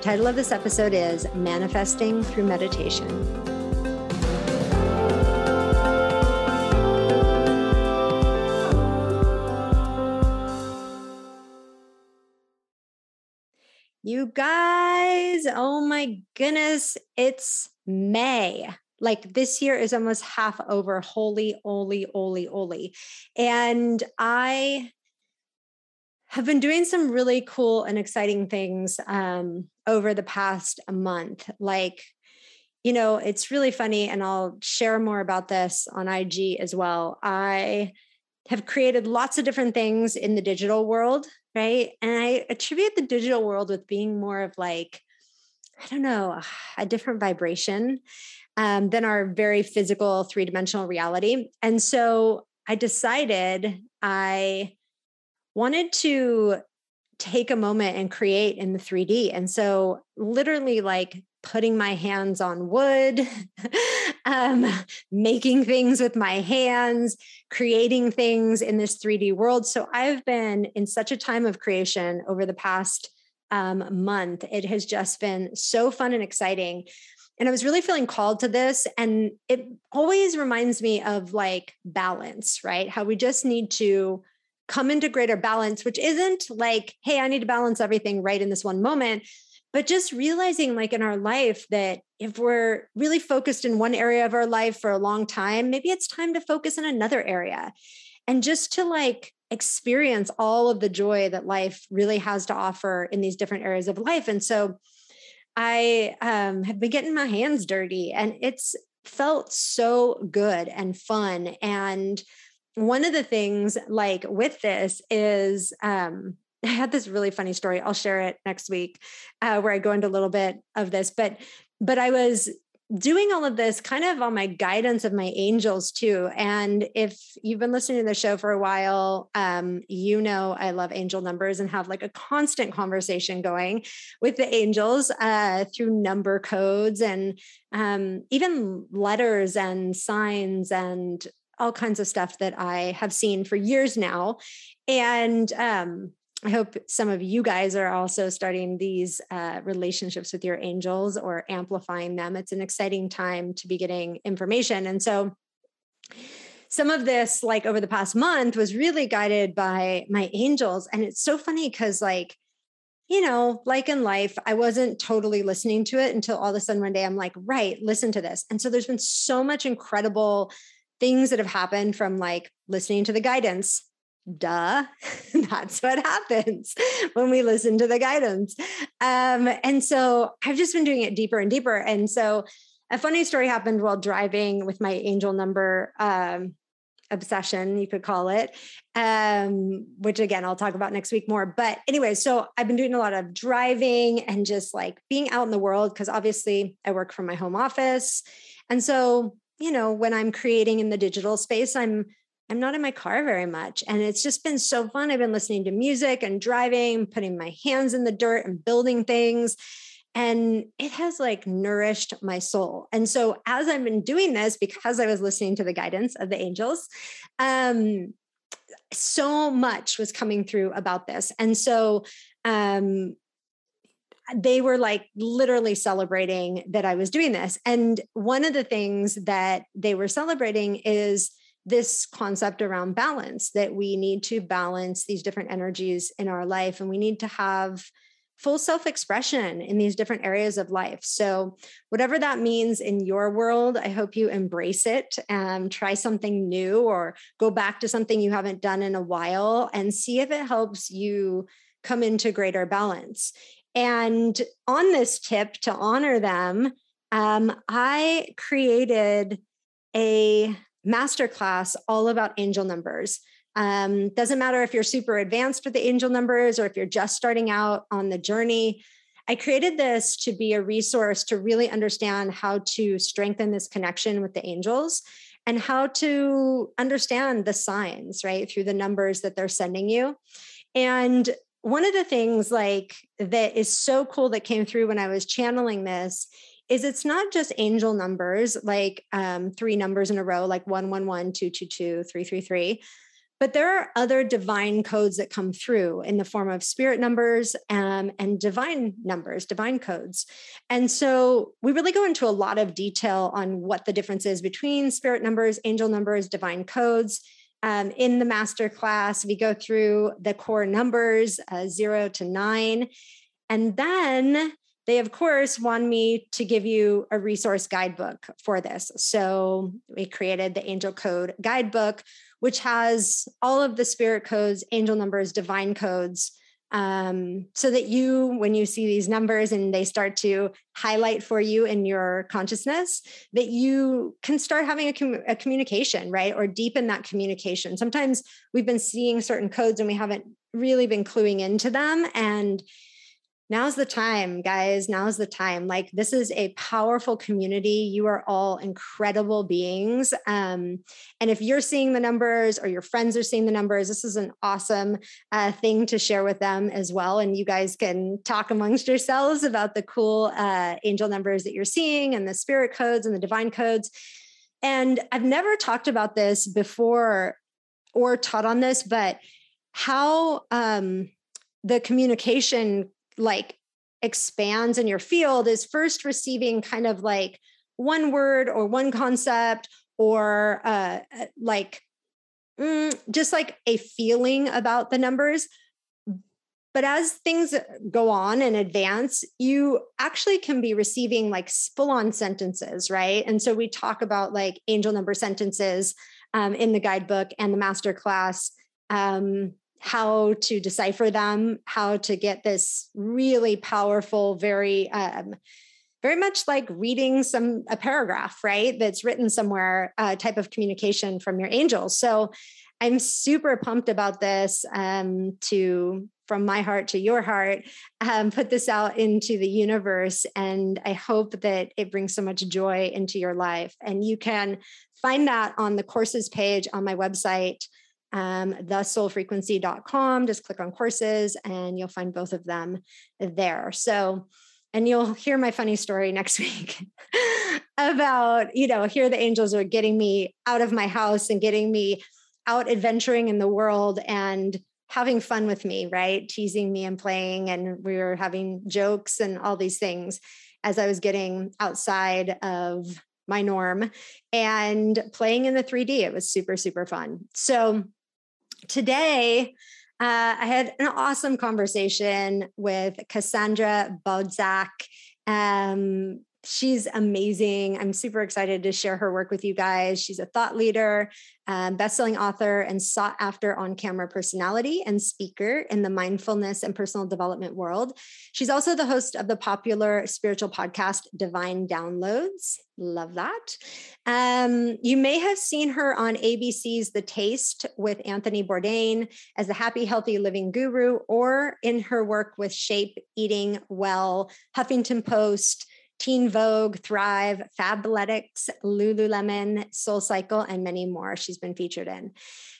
The title of this episode is Manifesting Through Meditation. You guys, oh my goodness, it's May. Like this year is almost half over. Holy, holy, holy, holy. And I have been doing some really cool and exciting things um, over the past month. Like, you know, it's really funny, and I'll share more about this on IG as well. I have created lots of different things in the digital world, right? And I attribute the digital world with being more of like, I don't know, a different vibration um, than our very physical three dimensional reality. And so I decided I wanted to take a moment and create in the 3D. And so, literally, like putting my hands on wood, um, making things with my hands, creating things in this 3D world. So, I've been in such a time of creation over the past um, month. It has just been so fun and exciting. And I was really feeling called to this. And it always reminds me of like balance, right? How we just need to come into greater balance, which isn't like, hey, I need to balance everything right in this one moment, but just realizing, like in our life, that if we're really focused in one area of our life for a long time, maybe it's time to focus in another area and just to like experience all of the joy that life really has to offer in these different areas of life. And so, I um, have been getting my hands dirty and it's felt so good and fun. And one of the things like with this is um, I had this really funny story. I'll share it next week, uh, where I go into a little bit of this. But but I was doing all of this kind of on my guidance of my angels too. And if you've been listening to the show for a while, um, you know I love angel numbers and have like a constant conversation going with the angels uh, through number codes and um, even letters and signs and all kinds of stuff that I have seen for years now. And um, I hope some of you guys are also starting these uh, relationships with your angels or amplifying them. It's an exciting time to be getting information. And so, some of this, like over the past month, was really guided by my angels. And it's so funny because, like, you know, like in life, I wasn't totally listening to it until all of a sudden one day I'm like, right, listen to this. And so there's been so much incredible things that have happened from like listening to the guidance. Duh, that's what happens when we listen to the guidance. Um, and so I've just been doing it deeper and deeper. And so a funny story happened while driving with my angel number um, obsession, you could call it, um, which again, I'll talk about next week more. But anyway, so I've been doing a lot of driving and just like being out in the world because obviously I work from my home office. And so you know, when I'm creating in the digital space, I'm I'm not in my car very much. And it's just been so fun. I've been listening to music and driving, putting my hands in the dirt and building things. And it has like nourished my soul. And so as I've been doing this, because I was listening to the guidance of the angels, um, so much was coming through about this. And so um, they were like literally celebrating that I was doing this. And one of the things that they were celebrating is this concept around balance that we need to balance these different energies in our life and we need to have full self expression in these different areas of life. So, whatever that means in your world, I hope you embrace it and try something new or go back to something you haven't done in a while and see if it helps you come into greater balance. And on this tip to honor them, um, I created a masterclass all about angel numbers. Um, doesn't matter if you're super advanced with the angel numbers or if you're just starting out on the journey. I created this to be a resource to really understand how to strengthen this connection with the angels and how to understand the signs, right, through the numbers that they're sending you. And one of the things like that is so cool that came through when I was channeling this is it's not just angel numbers like um, three numbers in a row like 111 222 333 but there are other divine codes that come through in the form of spirit numbers um, and divine numbers, divine codes. And so we really go into a lot of detail on what the difference is between spirit numbers, angel numbers, divine codes. Um, in the master class, we go through the core numbers uh, zero to nine. And then they, of course, want me to give you a resource guidebook for this. So we created the Angel Code Guidebook, which has all of the spirit codes, angel numbers, divine codes. Um, so that you, when you see these numbers and they start to highlight for you in your consciousness, that you can start having a, com- a communication, right? Or deepen that communication. Sometimes we've been seeing certain codes and we haven't really been cluing into them. And now's the time, guys. Now's the time. Like, this is a powerful community. You are all incredible beings. Um, and if you're seeing the numbers or your friends are seeing the numbers, this is an awesome uh, thing to share with them as well. And you guys can talk amongst yourselves about the cool uh, angel numbers that you're seeing and the spirit codes and the divine codes. And I've never talked about this before or taught on this, but how um, the communication like expands in your field is first receiving kind of like one word or one concept or uh, uh, like mm, just like a feeling about the numbers. But as things go on and advance, you actually can be receiving like full on sentences, right? And so we talk about like angel number sentences um, in the guidebook and the master class. Um, how to decipher them, how to get this really powerful, very um, very much like reading some a paragraph, right? That's written somewhere, uh, type of communication from your angels. So I'm super pumped about this um, to from my heart to your heart, um, put this out into the universe. And I hope that it brings so much joy into your life. And you can find that on the courses page on my website um, thesoulfrequency.com. Just click on courses and you'll find both of them there. So, and you'll hear my funny story next week about, you know, here the angels are getting me out of my house and getting me out adventuring in the world and having fun with me, right? Teasing me and playing. And we were having jokes and all these things as I was getting outside of my norm and playing in the 3D. It was super, super fun. So, today, uh, I had an awesome conversation with Cassandra Bodzak. Um, she's amazing. I'm super excited to share her work with you guys. She's a thought leader, um, best-selling author, and sought after on-camera personality and speaker in the mindfulness and personal development world. She's also the host of the popular spiritual podcast Divine Downloads. Love that. Um, you may have seen her on ABC's The Taste with Anthony Bourdain as the happy, healthy living guru, or in her work with Shape, Eating Well, Huffington Post, Teen Vogue, Thrive, Fabletics, Lululemon, Soul Cycle, and many more she's been featured in.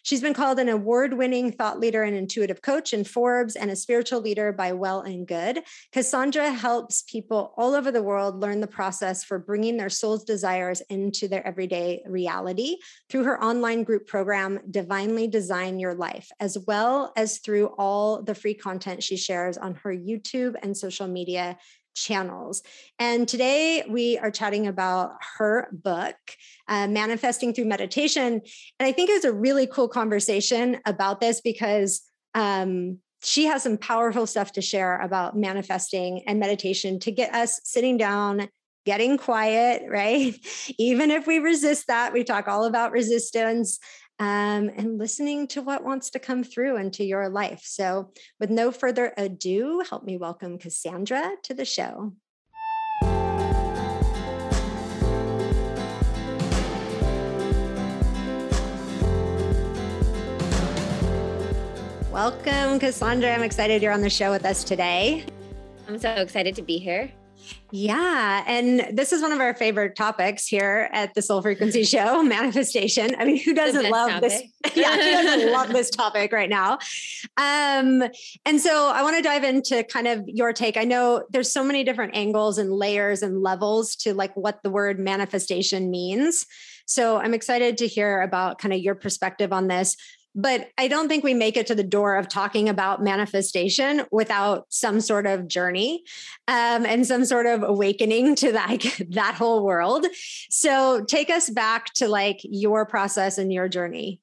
She's been called an award winning thought leader and intuitive coach in Forbes and a spiritual leader by Well and Good. Cassandra helps people all over the world learn the process for bringing their soul's desires into their everyday reality through her online group program, Divinely Design Your Life, as well as through all the free content she shares on her YouTube and social media channels. And today we are chatting about her book, uh, Manifesting Through Meditation. And I think it was a really cool conversation about this because um, she has some powerful stuff to share about manifesting and meditation to get us sitting down getting quiet, right? Even if we resist that, we talk all about resistance um, and listening to what wants to come through into your life. So, with no further ado, help me welcome Cassandra to the show. Welcome, Cassandra. I'm excited you're on the show with us today. I'm so excited to be here. Yeah. And this is one of our favorite topics here at the Soul Frequency Show manifestation. I mean, who doesn't love topic. this? Yeah, who doesn't love this topic right now? Um, and so I want to dive into kind of your take. I know there's so many different angles and layers and levels to like what the word manifestation means. So I'm excited to hear about kind of your perspective on this but I don't think we make it to the door of talking about manifestation without some sort of journey um, and some sort of awakening to that, that whole world. So take us back to like your process and your journey.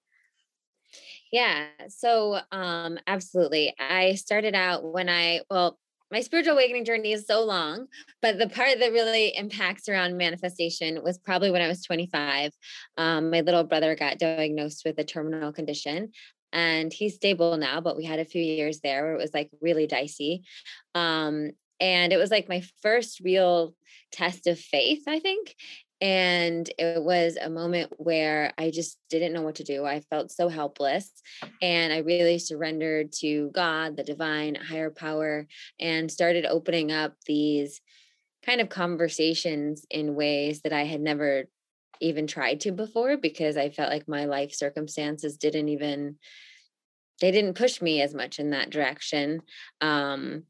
Yeah. So, um, absolutely. I started out when I, well, my spiritual awakening journey is so long, but the part that really impacts around manifestation was probably when I was 25. Um, my little brother got diagnosed with a terminal condition and he's stable now, but we had a few years there where it was like really dicey. Um, and it was like my first real test of faith, I think. And it was a moment where I just didn't know what to do. I felt so helpless. And I really surrendered to God, the divine higher power, and started opening up these kind of conversations in ways that I had never even tried to before because I felt like my life circumstances didn't even they didn't push me as much in that direction um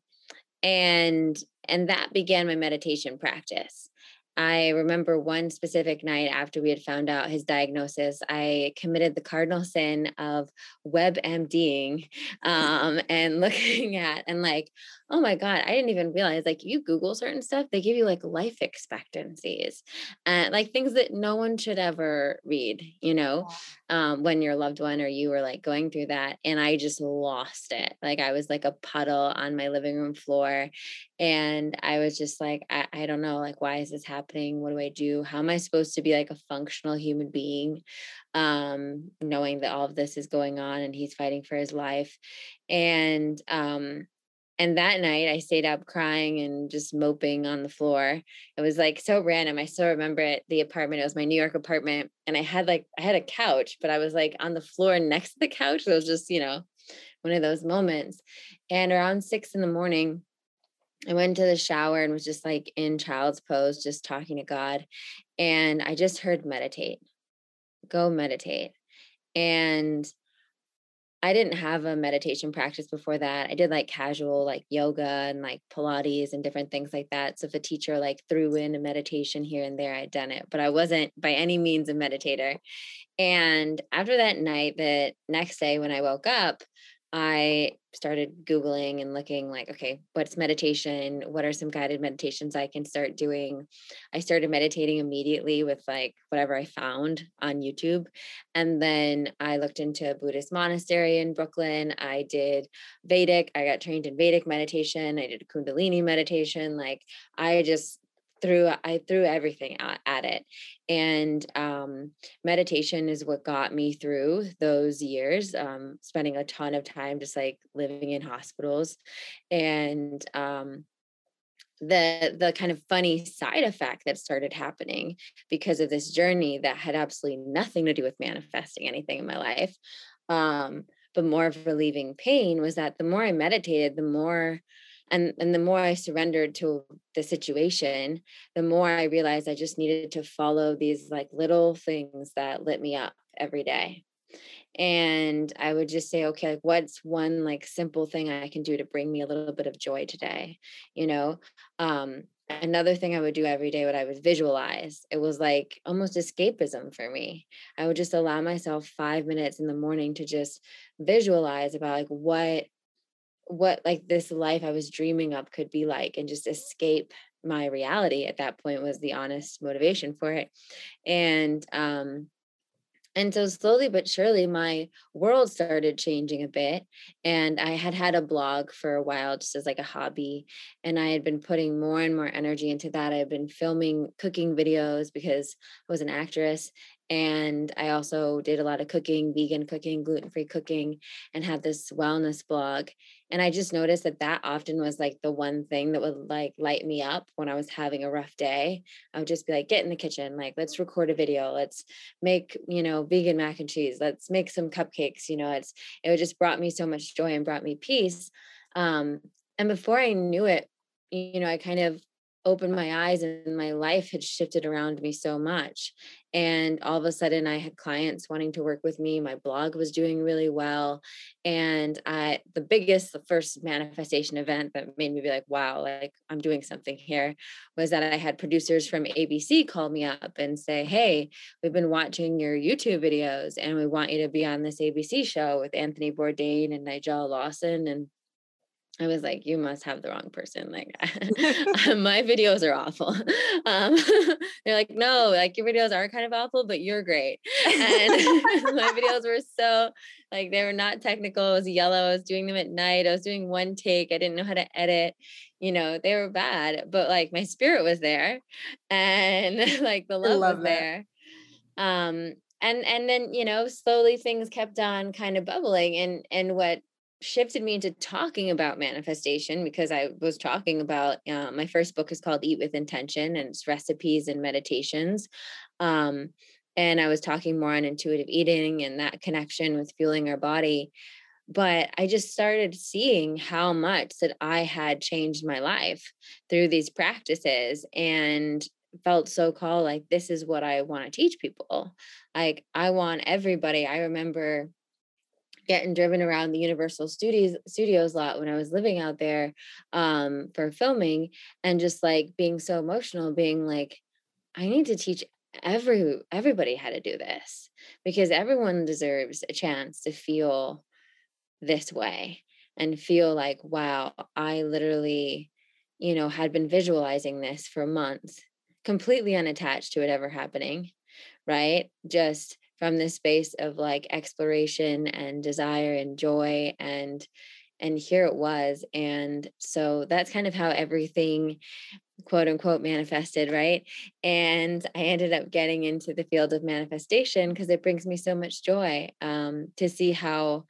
and and that began my meditation practice I remember one specific night after we had found out his diagnosis, I committed the cardinal sin of WebMDing um, and looking at and like oh my god i didn't even realize like you google certain stuff they give you like life expectancies and like things that no one should ever read you know um, when your loved one or you were like going through that and i just lost it. Like i was like a puddle on my living room floor and i was just like I, I don't know like why is this happening what do i do how am i supposed to be like a functional human being um, knowing that all of this is going on and he's fighting for his life and um and that night I stayed up crying and just moping on the floor. It was like so random. I still remember it, the apartment. It was my New York apartment. And I had like, I had a couch, but I was like on the floor next to the couch. It was just, you know, one of those moments. And around six in the morning, I went to the shower and was just like in child's pose, just talking to God. And I just heard meditate, go meditate. And I didn't have a meditation practice before that. I did like casual like yoga and like Pilates and different things like that. So if a teacher like threw in a meditation here and there, I'd done it, but I wasn't by any means a meditator. And after that night, that next day when I woke up, I started Googling and looking like, okay, what's meditation? What are some guided meditations I can start doing? I started meditating immediately with like whatever I found on YouTube. And then I looked into a Buddhist monastery in Brooklyn. I did Vedic, I got trained in Vedic meditation. I did Kundalini meditation. Like I just threw i threw everything at, at it and um, meditation is what got me through those years um, spending a ton of time just like living in hospitals and um, the the kind of funny side effect that started happening because of this journey that had absolutely nothing to do with manifesting anything in my life um, but more of relieving pain was that the more i meditated the more and and the more i surrendered to the situation the more i realized i just needed to follow these like little things that lit me up every day. And i would just say okay like what's one like simple thing i can do to bring me a little bit of joy today? You know um another thing i would do every day what i would visualize it was like almost escapism for me. I would just allow myself 5 minutes in the morning to just visualize about like what what like this life I was dreaming up could be like and just escape my reality at that point was the honest motivation for it. And um and so slowly but surely my world started changing a bit and i had had a blog for a while just as like a hobby and i had been putting more and more energy into that i had been filming cooking videos because i was an actress and I also did a lot of cooking, vegan cooking, gluten free cooking, and had this wellness blog. And I just noticed that that often was like the one thing that would like light me up when I was having a rough day. I would just be like, get in the kitchen, like, let's record a video, let's make, you know, vegan mac and cheese, let's make some cupcakes. You know, it's, it just brought me so much joy and brought me peace. Um, and before I knew it, you know, I kind of opened my eyes and my life had shifted around me so much. And all of a sudden I had clients wanting to work with me. My blog was doing really well. And I the biggest, the first manifestation event that made me be like, wow, like I'm doing something here was that I had producers from ABC call me up and say, Hey, we've been watching your YouTube videos and we want you to be on this ABC show with Anthony Bourdain and Nigella Lawson. And I was like, you must have the wrong person. Like, my videos are awful. Um, they're like, no, like your videos are kind of awful, but you're great. And my videos were so like they were not technical. It was yellow. I was doing them at night. I was doing one take. I didn't know how to edit. You know, they were bad, but like my spirit was there, and like the love, love was that. there. Um, and and then you know, slowly things kept on kind of bubbling, and and what shifted me into talking about manifestation because I was talking about uh, my first book is called Eat with Intention and it's recipes and meditations. Um, and I was talking more on intuitive eating and that connection with fueling our body. But I just started seeing how much that I had changed my life through these practices and felt so called like this is what I want to teach people. Like I want everybody. I remember getting driven around the Universal Studios studios lot when I was living out there um, for filming and just like being so emotional, being like, I need to teach every everybody how to do this because everyone deserves a chance to feel this way and feel like, wow, I literally, you know, had been visualizing this for months, completely unattached to it ever happening, right? Just from this space of like exploration and desire and joy and and here it was and so that's kind of how everything quote unquote manifested right? And i ended up getting into the field of manifestation because it brings me so much joy um, to see how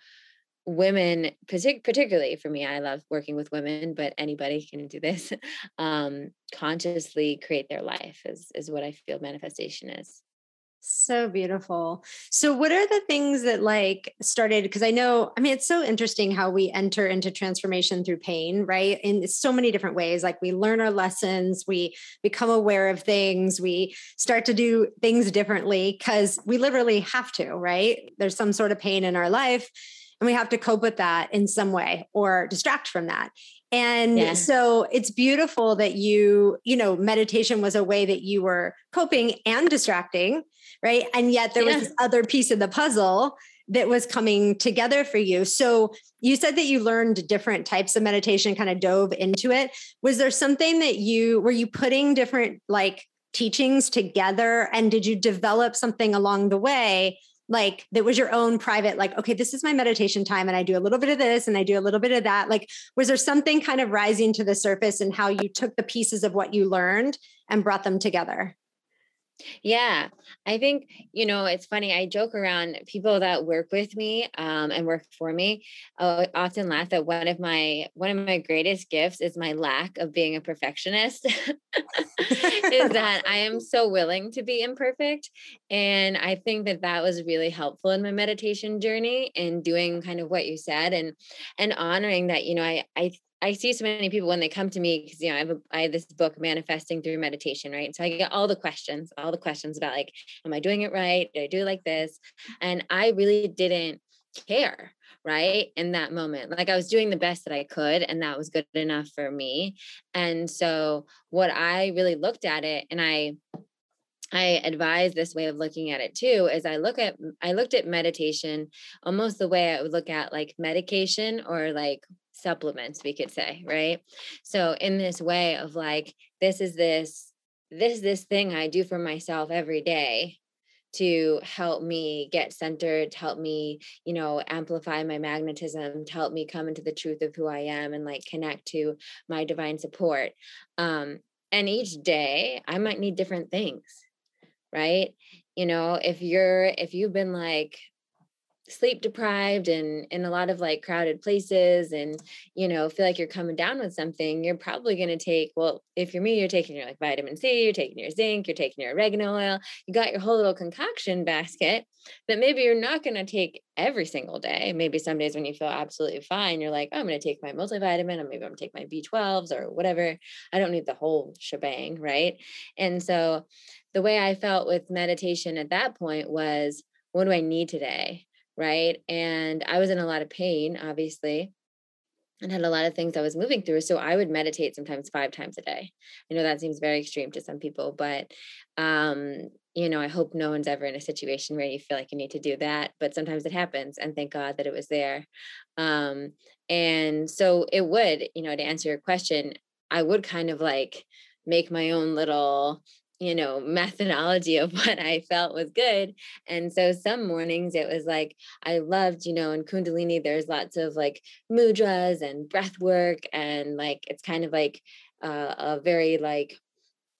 women partic- particularly for me i love working with women but anybody can do this um, consciously create their life is, is what i feel manifestation is so beautiful. So, what are the things that like started? Because I know, I mean, it's so interesting how we enter into transformation through pain, right? In so many different ways. Like we learn our lessons, we become aware of things, we start to do things differently because we literally have to, right? There's some sort of pain in our life and we have to cope with that in some way or distract from that. And yeah. so it's beautiful that you, you know, meditation was a way that you were coping and distracting right? And yet there yeah. was this other piece of the puzzle that was coming together for you. So you said that you learned different types of meditation, kind of dove into it. Was there something that you were you putting different like teachings together and did you develop something along the way like that was your own private like okay this is my meditation time and i do a little bit of this and i do a little bit of that. Like was there something kind of rising to the surface and how you took the pieces of what you learned and brought them together yeah, I think, you know, it's funny. I joke around people that work with me um, and work for me. I often laugh that one of my one of my greatest gifts is my lack of being a perfectionist. is that I am so willing to be imperfect, and I think that that was really helpful in my meditation journey and doing kind of what you said and and honoring that. You know, I I I see so many people when they come to me because you know I have a, I have this book manifesting through meditation right? So I get all the questions all the questions about like am I doing it right? Did I do it like this? And I really didn't care right in that moment. Like I was doing the best that I could and that was good enough for me. And so what I really looked at it and I I advise this way of looking at it too is I look at I looked at meditation almost the way I would look at like medication or like supplements we could say right? So in this way of like this is this this this thing i do for myself every day to help me get centered to help me you know amplify my magnetism to help me come into the truth of who i am and like connect to my divine support. Um and each day i might need different things right? You know if you're if you've been like sleep deprived and in a lot of like crowded places and you know feel like you're coming down with something you're probably going to take well if you're me you're taking your like vitamin c you're taking your zinc you're taking your oregano oil you got your whole little concoction basket that maybe you're not going to take every single day. Maybe some days when you feel absolutely fine you're like oh, i'm going to take my multivitamin or maybe i'm going to take my b12s or whatever. I don't need the whole shebang right? And so the way i felt with meditation at that point was what do i need today right? And I was in a lot of pain, obviously, and had a lot of things I was moving through. So I would meditate sometimes five times a day. I know that seems very extreme to some people, but um, you know, I hope no one's ever in a situation where you feel like you need to do that, but sometimes it happens, and thank God that it was there. Um, and so it would, you know, to answer your question, I would kind of like make my own little you know methodology of what i felt was good. And so some mornings it was like i loved you know in kundalini there's lots of like mudras and breath work and like it's kind of like uh, a very like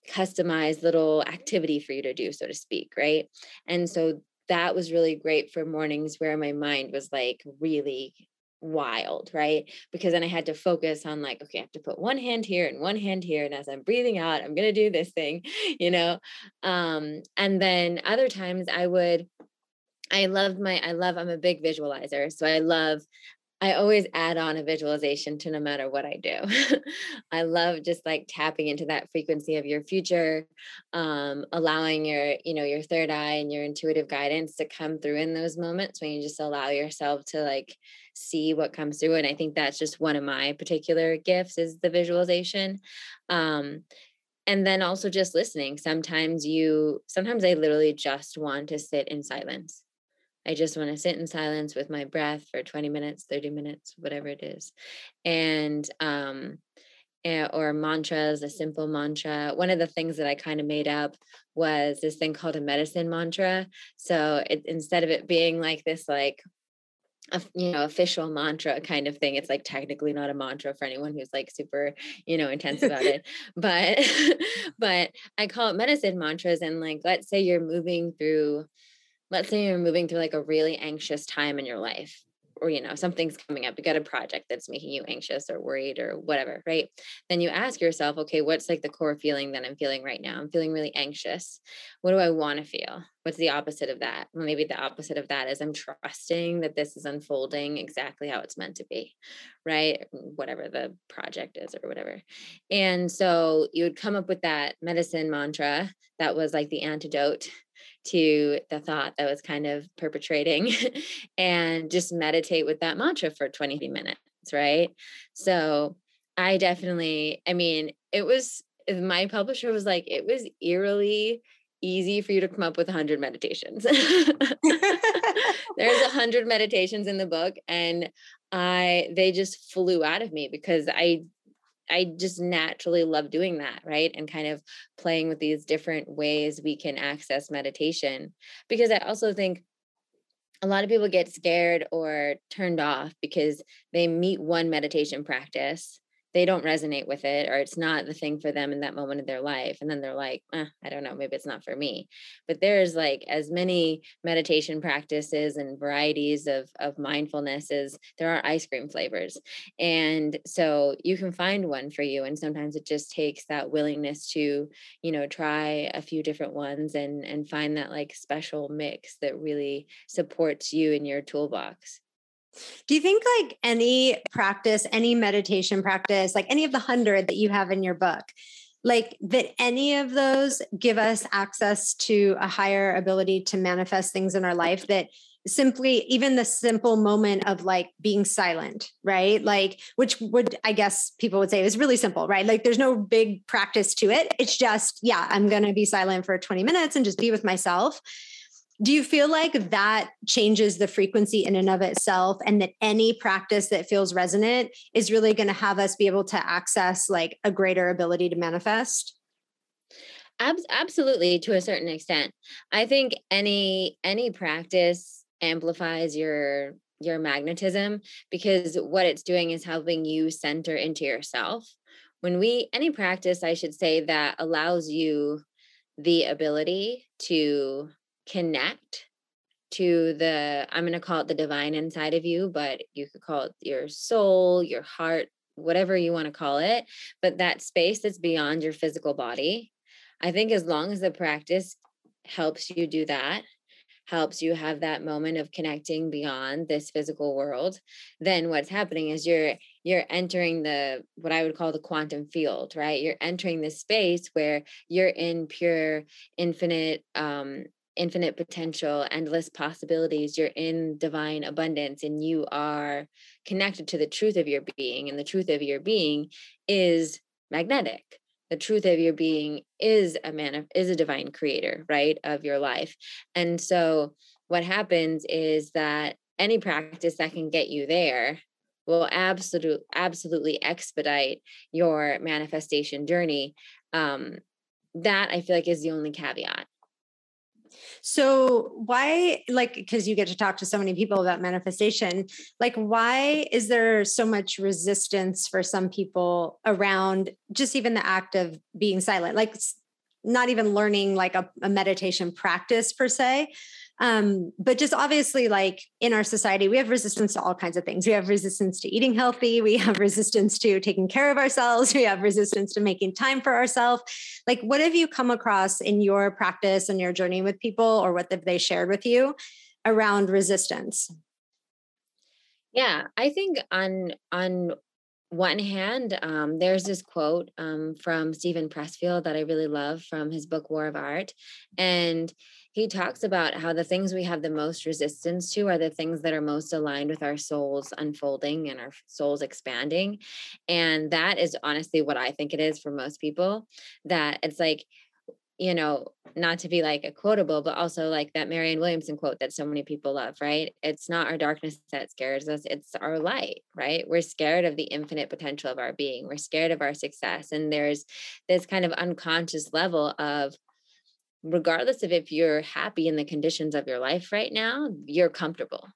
customized little activity for you to do so to speak right? And so that was really great for mornings where my mind was like really wild, right? Because then I had to focus on like, okay, I have to put one hand here and one hand here. And as I'm breathing out, I'm to do this thing, you know? Um, and then other times I would, I loved my, I love, I'm a big visualizer. So I love I always add on a visualization to no matter what I do. I love just like tapping into that frequency of your future, um, allowing your, you know, your third eye and your intuitive guidance to come through in those moments when you just allow yourself to like see what comes through. And I think that's just one of my particular gifts is the visualization. Um, and then also just listening. Sometimes you, sometimes I literally just want to sit in silence I just want to sit in silence with my breath for 20 minutes, 30 minutes, whatever it is. And, um, eh, or mantras, a simple mantra. One of the things that I kind of made up was this thing called a medicine mantra. So it, instead of it being like this, like, a, you know, official mantra kind of thing. It's like technically not a mantra for anyone who's like super, you know, intense about it. But, but I call it medicine mantras. And like, let's say you're moving through let's say you're moving through like a really anxious time in your life or you know something's coming up you got a project that's making you anxious or worried or whatever right? Then you ask yourself okay what's like the core feeling that i'm feeling right now? I'm feeling really anxious. What do i want to feel? What's the opposite of that? Well, maybe the opposite of that is i'm trusting that this is unfolding exactly how it's meant to be right? Whatever the project is or whatever. And so you would come up with that medicine mantra that was like the antidote to the thought that was kind of perpetrating and just meditate with that mantra for 20 minutes, right? So I definitely, I mean, it was my publisher was like, it was eerily easy for you to come up with 100 meditations. There's 100 meditations in the book and I they just flew out of me because I I just naturally love doing that, right? And kind of playing with these different ways we can access meditation. Because I also think a lot of people get scared or turned off because they meet one meditation practice they don't resonate with it or it's not the thing for them in that moment of their life and then they're like eh, i don't know maybe it's not for me. But there's like as many meditation practices and varieties of of mindfulness as there are ice cream flavors and so you can find one for you and sometimes it just takes that willingness to you know try a few different ones and and find that like special mix that really supports you in your toolbox do you think like any practice, any meditation practice, like any of the hundred that you have in your book, like that any of those give us access to a higher ability to manifest things in our life that simply even the simple moment of like being silent right? Like which would i guess people would say is really simple right? Like there's no big practice to it. It's just yeah i'm going to be silent for 20 minutes and just be with myself do you feel like that changes the frequency in and of itself and that any practice that feels resonant is really going to have us be able to access like a greater ability to manifest? Ab- absolutely to a certain extent. I think any any practice amplifies your your magnetism because what it's doing is helping you center into yourself. When we any practice i should say that allows you the ability to connect to the i'm going to call it the divine inside of you but you could call it your soul your heart whatever you want to call it but that space that's beyond your physical body i think as long as the practice helps you do that helps you have that moment of connecting beyond this physical world then what's happening is you're you're entering the what i would call the quantum field right? You're entering this space where you're in pure infinite um infinite potential endless possibilities you're in divine abundance and you are connected to the truth of your being and the truth of your being is magnetic. The truth of your being is a man of, is a divine creator right of your life. And so what happens is that any practice that can get you there will absolutely absolutely expedite your manifestation journey. Um that i feel like is the only caveat so why like because you get to talk to so many people about manifestation, like why is there so much resistance for some people around just even the act of being silent? Like not even learning like a, a meditation practice per se, um, but just obviously, like in our society, we have resistance to all kinds of things. We have resistance to eating healthy. We have resistance to taking care of ourselves. We have resistance to making time for ourselves. Like, what have you come across in your practice and your journey with people, or what have they shared with you around resistance? Yeah, I think on on one hand, um, there's this quote um, from Steven Pressfield that I really love from his book War of Art, and he talks about how the things we have the most resistance to are the things that are most aligned with our souls unfolding and our souls expanding. And that is honestly what I think it is for most people. That it's like, you know, not to be like a quotable, but also like that Marianne Williamson quote that so many people love, right? It's not our darkness that scares us, it's our light, right? We're scared of the infinite potential of our being, we're scared of our success. And there's this kind of unconscious level of, regardless of if you're happy in the conditions of your life right now, you're comfortable,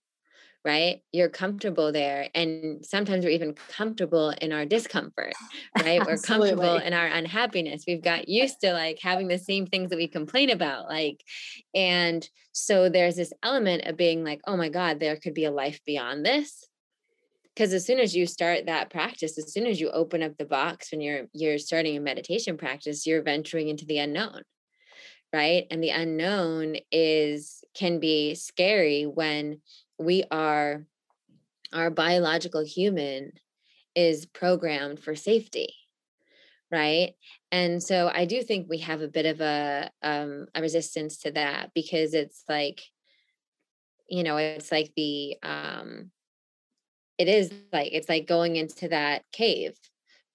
right? You're comfortable there. And sometimes we're even comfortable in our discomfort, right? we're comfortable in our unhappiness. We've got used to like having the same things that we complain about. Like, and so there's this element of being like, oh my God, there could be a life beyond this because as soon as you start that practice as soon as you open up the box when you're you're starting a meditation practice you're venturing into the unknown right? And the unknown is can be scary when we are our biological human is programmed for safety right? And so i do think we have a bit of a um a resistance to that because it's like you know it's like the um it is like it's like going into that cave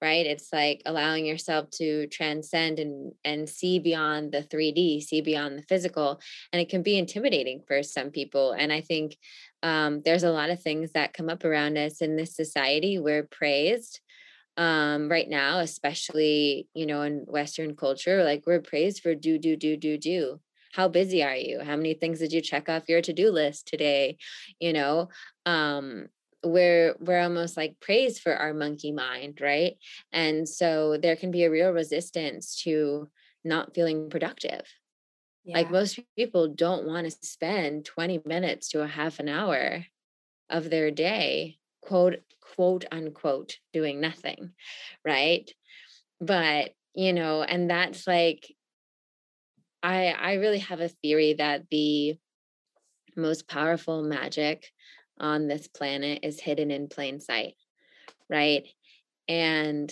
right? It's like allowing yourself to transcend and and see beyond the 3d see beyond the physical and it can be intimidating for some people and i think um, there's a lot of things that come up around us in this society we're praised um, right now especially you know in western culture like we're praised for do do do do do. How busy are you? How many things did you check off your to-do list today? You know um we're we're almost like praised for our monkey mind right? And so there can be a real resistance to not feeling productive. Yeah. like most people don't want to spend 20 minutes to a half an hour of their day quote quote unquote doing nothing right? But you know and that's like i i really have a theory that the most powerful magic on this planet is hidden in plain sight, right? And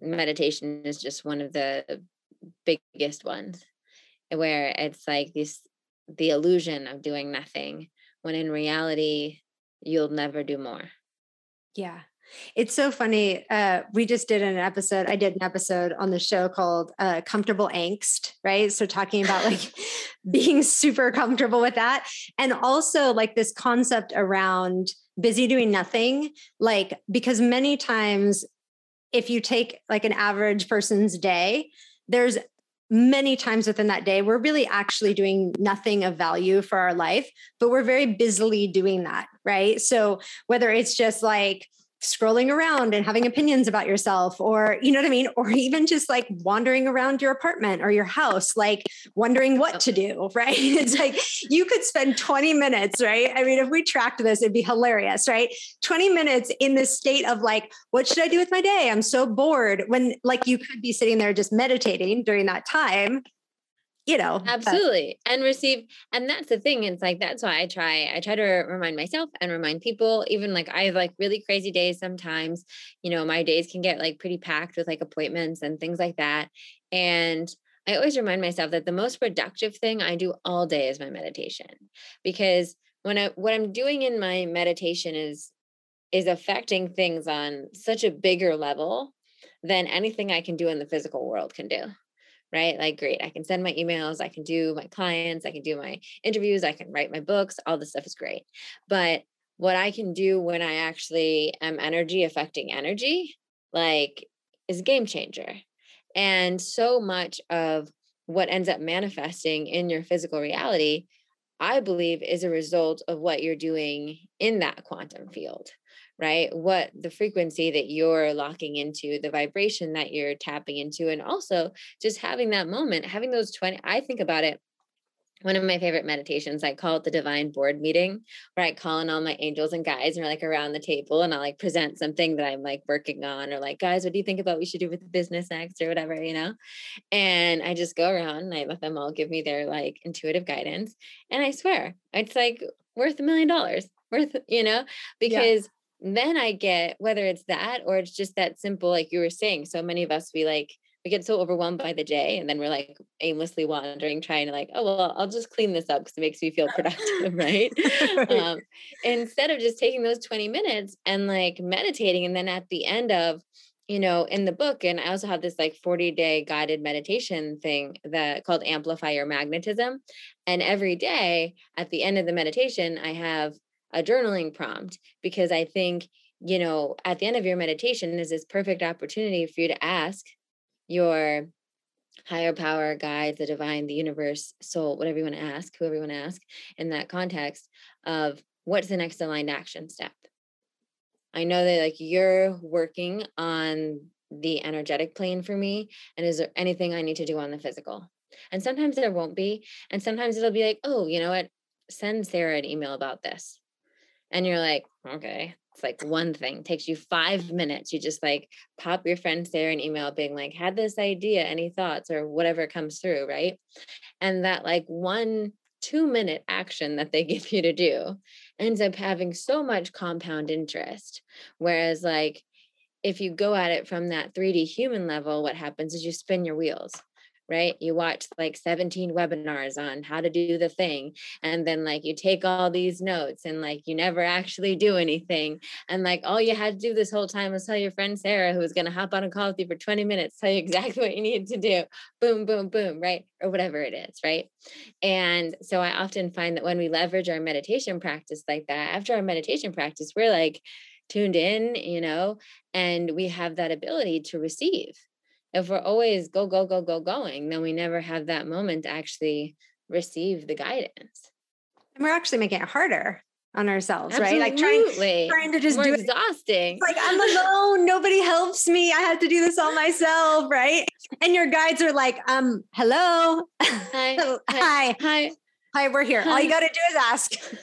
meditation is just one of the biggest ones eh, where it's like this the illusion of doing nothing when in reality you'll never do more. Yeah. It's so funny. Uh, we just did an episode. I did an episode on the show called uh, "Comfortable Angst," right? So talking about like being super comfortable with that, and also like this concept around busy doing nothing. Like because many times, if you take like an average person's day, there's many times within that day we're really actually doing nothing of value for our life but we're very busily doing that right so whether it's just like scrolling around and having opinions about yourself or you know what i mean? Or even just like wandering around your apartment or your house like wondering what to do right? It's like you could spend 20 minutes right? I mean if we tracked this it'd be hilarious right? 20 minutes in this state of like what should i do with my day? I'm so bored. When like you could be sitting there just meditating during that time you know absolutely and receive and that's the thing it's like that's why i try i try to remind myself and remind people even like i have like really crazy days sometimes you know my days can get like pretty packed with like appointments and things like that and i always remind myself that the most productive thing i do all day is my meditation because when i what i'm doing in my meditation is is affecting things on such a bigger level than anything i can do in the physical world can do right? Like, great, I can send my emails, I can do my clients, I can do my interviews, I can write my books, all this stuff is great. But what I can do when I actually am energy affecting energy, like, is a game changer. And so much of what ends up manifesting in your physical reality, I believe, is a result of what you're doing in that quantum field right? What the frequency that you're locking into, the vibration that you're tapping into, and also just having that moment, having those 20. I think about it. One of my favorite meditations, I call it the divine board meeting, where I call in all my angels and guys and we're like around the table and I'll like present something that I'm like working on or like, guys, what do you think about we should do with the business next or whatever, you know? And I just go around and I let them all give me their like intuitive guidance. And I swear, it's like worth a million dollars worth, you know, because then I get whether it's that or it's just that simple, like you were saying. So many of us, we like, we get so overwhelmed by the day and then we're like aimlessly wandering, trying to like, oh, well, I'll just clean this up because it makes me feel productive, right? right. Um, instead of just taking those 20 minutes and like meditating. And then at the end of, you know, in the book, and I also have this like 40 day guided meditation thing that called Amplify Your Magnetism. And every day at the end of the meditation, I have a journaling prompt because I think, you know, at the end of your meditation is this perfect opportunity for you to ask your higher power, guide, the divine, the universe, soul, whatever you want to ask, whoever you want to ask in that context of what's the next aligned action step. I know that like you're working on the energetic plane for me. And is there anything I need to do on the physical? And sometimes there won't be. And sometimes it'll be like, oh, you know what? Send Sarah an email about this and you're like, okay, it's like one thing takes you five minutes. You just like pop your friend Sarah an email being like, had this idea, any thoughts or whatever comes through, right? And that like one two minute action that they give you to do ends up having so much compound interest. Whereas, like, if you go at it from that 3D human level, what happens is you spin your wheels right? You watch like 17 webinars on how to do the thing. And then like you take all these notes and like you never actually do anything. And like all you had to do this whole time was tell your friend Sarah, who was going to hop on a call with you for 20 minutes, tell you exactly what you needed to do. Boom, boom, boom, right? Or whatever it is, right? And so I often find that when we leverage our meditation practice like that, after our meditation practice, we're like, tuned in, you know, and we have that ability to receive if we're always go go go go going then we never have that moment to actually receive the guidance. And we're actually making it harder on ourselves Absolutely. right? Like trying, trying to just More do exhausting. It. like i'm alone. Nobody helps me. I have to do this all myself right? And your guides are like um hello. Hi hi hi. Hi, we're here. Hi. All you got to do is ask.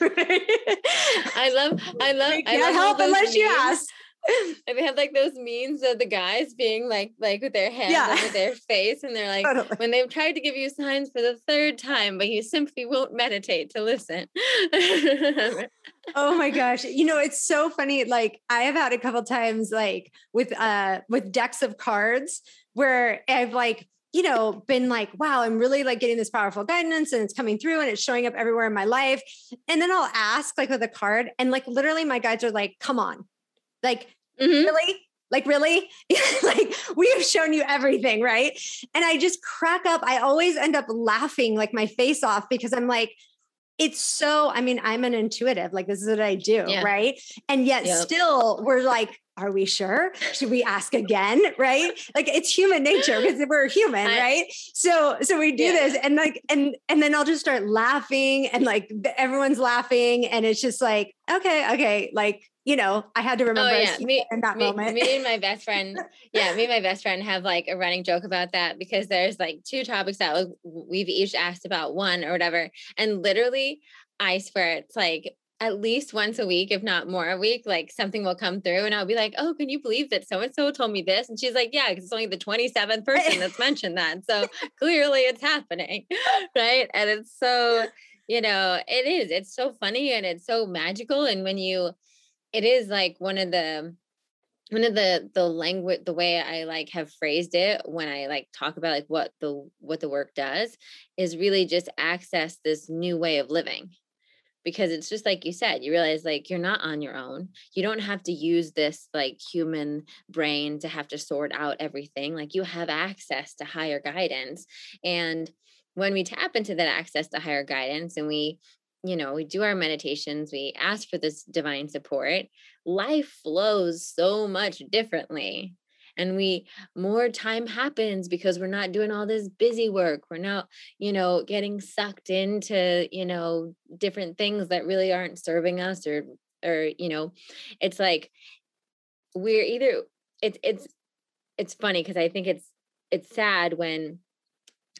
I love, I love, we can't I help unless you ask and they have like those memes of the guys being like like with their hands yeah. over their face and they're like totally. when they've tried to give you signs for the third time but you simply won't meditate to listen oh my gosh you know it's so funny like i have had a couple times like with uh with decks of cards where i've like you know, been like, wow, I'm really like getting this powerful guidance and it's coming through and it's showing up everywhere in my life. And then I'll ask like with a card and like literally my guides are like, come on, like Mm-hmm. Really? Like, really? like, we have shown you everything, right? And I just crack up. I always end up laughing like my face off because I'm like, it's so, I mean, I'm an intuitive, like, this is what I do, yeah. right? And yet, yep. still, we're like, are we sure? Should we ask again? Right? Like it's human nature because we're human, I, right? So so we do yeah. this and like and and then I'll just start laughing and like everyone's laughing and it's just like, okay, okay, like you know, I had to Oh remember I yeah, me, in that me, moment. me and my best friend, yeah, me and my best friend have like a running joke about that because there's like two topics that we've each asked about one or whatever, and literally, I swear it's like at least once a week, if not more a week, like something will come through, and I'll be like, "Oh, can you believe that so and so told me this?" And she's like, "Yeah, because it's only the twenty seventh person that's mentioned that, so clearly it's happening, right?" And it's so, you know, it is. It's so funny and it's so magical, and when you it is like one of the one of the the language the way i like have phrased it when i like talk about like what the what the work does is really just access this new way of living. Because it's just like you said you realize like you're not on your own. You don't have to use this like human brain to have to sort out everything. Like you have access to higher guidance. And when we tap into that access to higher guidance and we you know, we do our meditations, we ask for this divine support, life flows so much differently. And we more time happens because we're not doing all this busy work. We're not, you know, getting sucked into, you know, different things that really aren't serving us or or, you know, it's like we're either it's it's it's funny because I think it's it's sad when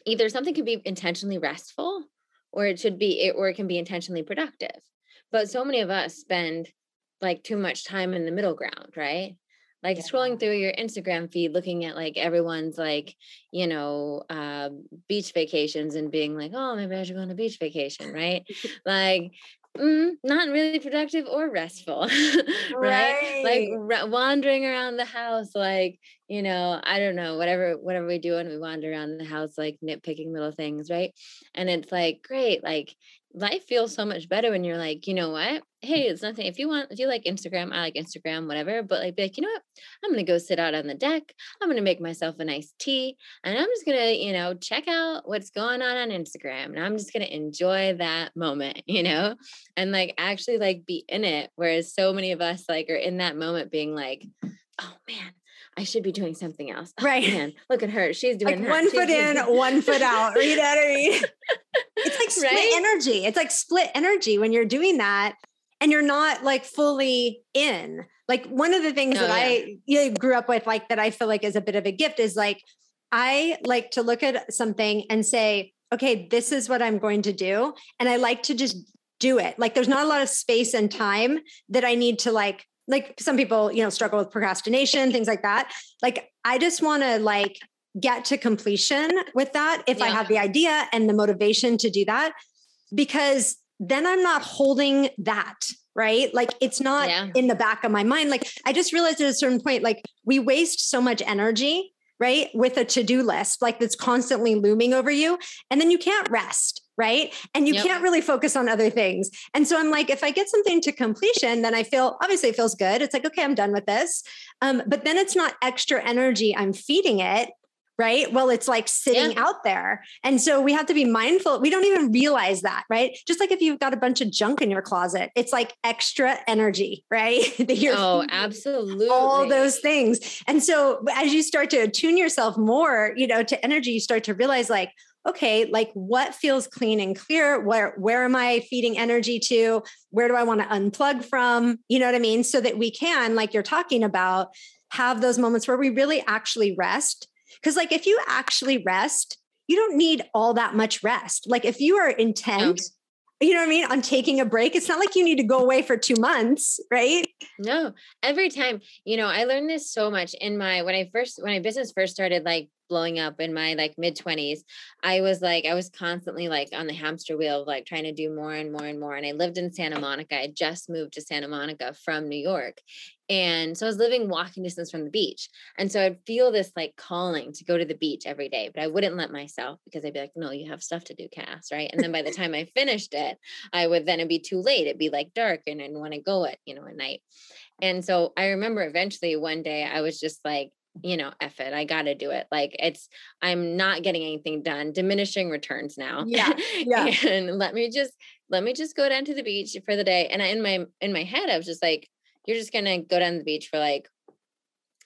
either something can be intentionally restful or it should be it or it can be intentionally productive. But so many of us spend like too much time in the middle ground right? Like yeah. scrolling through your instagram feed looking at like everyone's like you know uh, beach vacations and being like oh maybe i should go on a beach vacation right? Like mm, not really productive or restful right, right. like r- wandering around the house like you know i don't know whatever whatever we do when we wander around the house like nitpicking little things right and it's like great like life feels so much better when you're like, you know what? Hey, mm. it's nothing. If you want, if you like Instagram, I like Instagram, whatever. But like, be like, you know what? I'm gonna go sit out on the deck. I'm gonna make myself a nice tea, and I'm just gonna, you know, check out what's going on on Instagram, and I'm just gonna enjoy that moment, you know, and like actually like be in it. Whereas so many of us like are in that moment, being like, oh man, I should be doing something else. Oh, right. Man, look at her. She's doing like one She's foot in, one foot out. You know what I mean? It's like split right? energy. It's like split energy when you're doing that and you're not like fully in. Like one of the things oh, that yeah. I grew up with, like that I feel like is a bit of a gift is like I like to look at something and say, okay, this is what I'm going to do. And I like to just do it. Like there's not a lot of space and time that I need to like like some people, you know, struggle with procrastination, things like that. Like I just want to like get to completion with that if yeah. I have the idea and the motivation to do that because then I'm not holding that, right? Like it's not yeah. in the back of my mind. Like I just realized at a certain point like we waste so much energy right? With a to do list, like that's constantly looming over you. And then you can't rest, right? And you yep. can't really focus on other things. And so I'm like, if I get something to completion, then I feel obviously it feels good. It's like, okay, I'm done with this. Um, but then it's not extra energy I'm feeding it right? Well, it's like sitting yeah. out there. And so we have to be mindful. We don't even realize that, right? Just like if you've got a bunch of junk in your closet, it's like extra energy, right? oh, absolutely. All those things. And so as you start to attune yourself more, you know, to energy, you start to realize like, okay, like what feels clean and clear? Where where am I feeding energy to? Where do I want to unplug from? You know what I mean? So that we can, like you're talking about, have those moments where we really actually rest because, like, if you actually rest, you don't need all that much rest. Like, if you are intent, you know what I mean, on taking a break, it's not like you need to go away for two months, right? No, every time, you know, I learned this so much in my, when I first, when my business first started like blowing up in my like mid 20s i was like i was constantly like on the hamster wheel of like trying to do more and more and more and i lived in santa monica i just moved to santa monica from new york and so I was living walking distance from the beach. And so I'd feel this like calling to go to the beach every day, but I wouldn't let myself because I'd be like, no, you have stuff to do, Cass. Right. And then by the time I finished it, I would then it'd be too late. It'd be like dark and I'd want to go at, you know, at night. And so I remember eventually one day I was just like, you know, F it, I got to do it. Like it's, I'm not getting anything done, diminishing returns now. Yeah. Yeah. and let me just, let me just go down to the beach for the day. And I, in my, in my head, I was just like, you're just going to go down the beach for like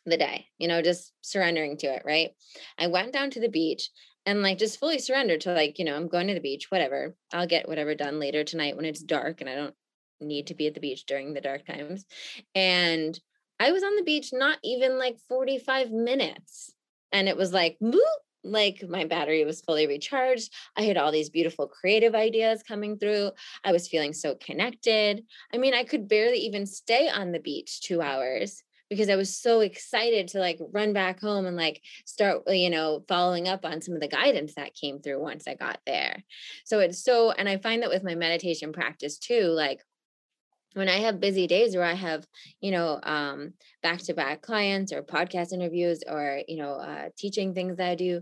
the day, you know, just surrendering to it. Right. I went down to the beach and like just fully surrendered to like, you know, I'm going to the beach, whatever. I'll get whatever done later tonight when it's dark and I don't need to be at the beach during the dark times. And I was on the beach not even like 45 minutes. And it was like, boop, like my battery was fully recharged. I had all these beautiful creative ideas coming through. I was feeling so connected. I mean, I could barely even stay on the beach two hours because I was so excited to like run back home and like start, you know, following up on some of the guidance that came through once I got there. So it's so, and I find that with my meditation practice too, like when I have busy days where I have, you know, um, back to back clients or podcast interviews or, you know, uh, teaching things that I do,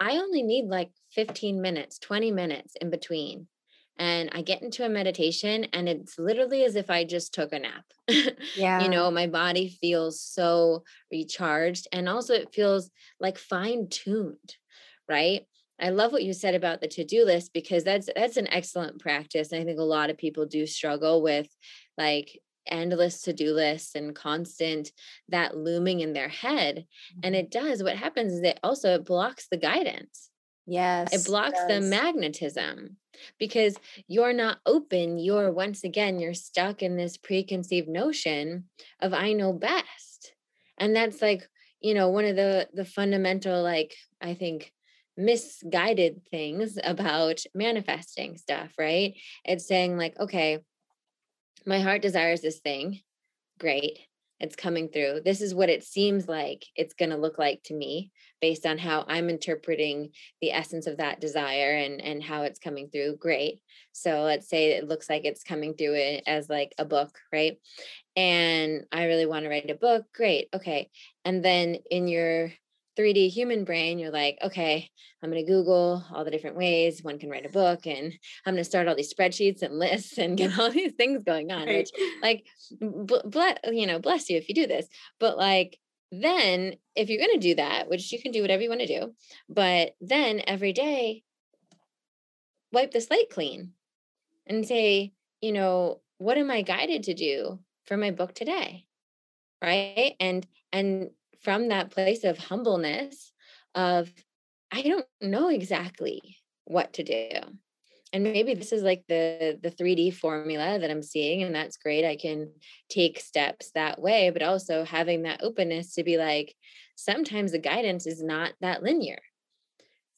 I only need like 15 minutes, 20 minutes in between. And I get into a meditation and it's literally as if I just took a nap. Yeah. you know, my body feels so recharged and also it feels like fine tuned, right? I love what you said about the to-do list because that's that's an excellent practice. And I think a lot of people do struggle with like endless to-do lists and constant that looming in their head. And mm-hmm. it does what happens is it also it blocks the guidance. Yes. It blocks the magnetism because you're not open. You're once again, you're stuck in this preconceived notion of I know best. And that's like, you know, one of the the fundamental like I think misguided things about manifesting stuff, right? It's saying, like, okay, my heart desires this thing. Great. It's coming through. This is what it seems like it's going to look like to me based on how I'm interpreting the essence of that desire and, and how it's coming through. Great. So let's say it looks like it's coming through it as like a book, right? And I really want to write a book. Great. Okay. And then in your 3D human brain, you're like, okay, I'm going to Google all the different ways one can write a book, and I'm going to start all these spreadsheets and lists and get all these things going on. Right. Which, like, bless you know, bless you if you do this, but like, then if you're going to do that, which you can do whatever you want to do, but then every day, wipe the slate clean and say, you know, what am I guided to do for my book today? Right. And, and from that place of humbleness of I don't know exactly what to do. And maybe this is like the the 3D formula that I'm seeing and that's great. I can take steps that way, but also having that openness to be like sometimes the guidance is not that linear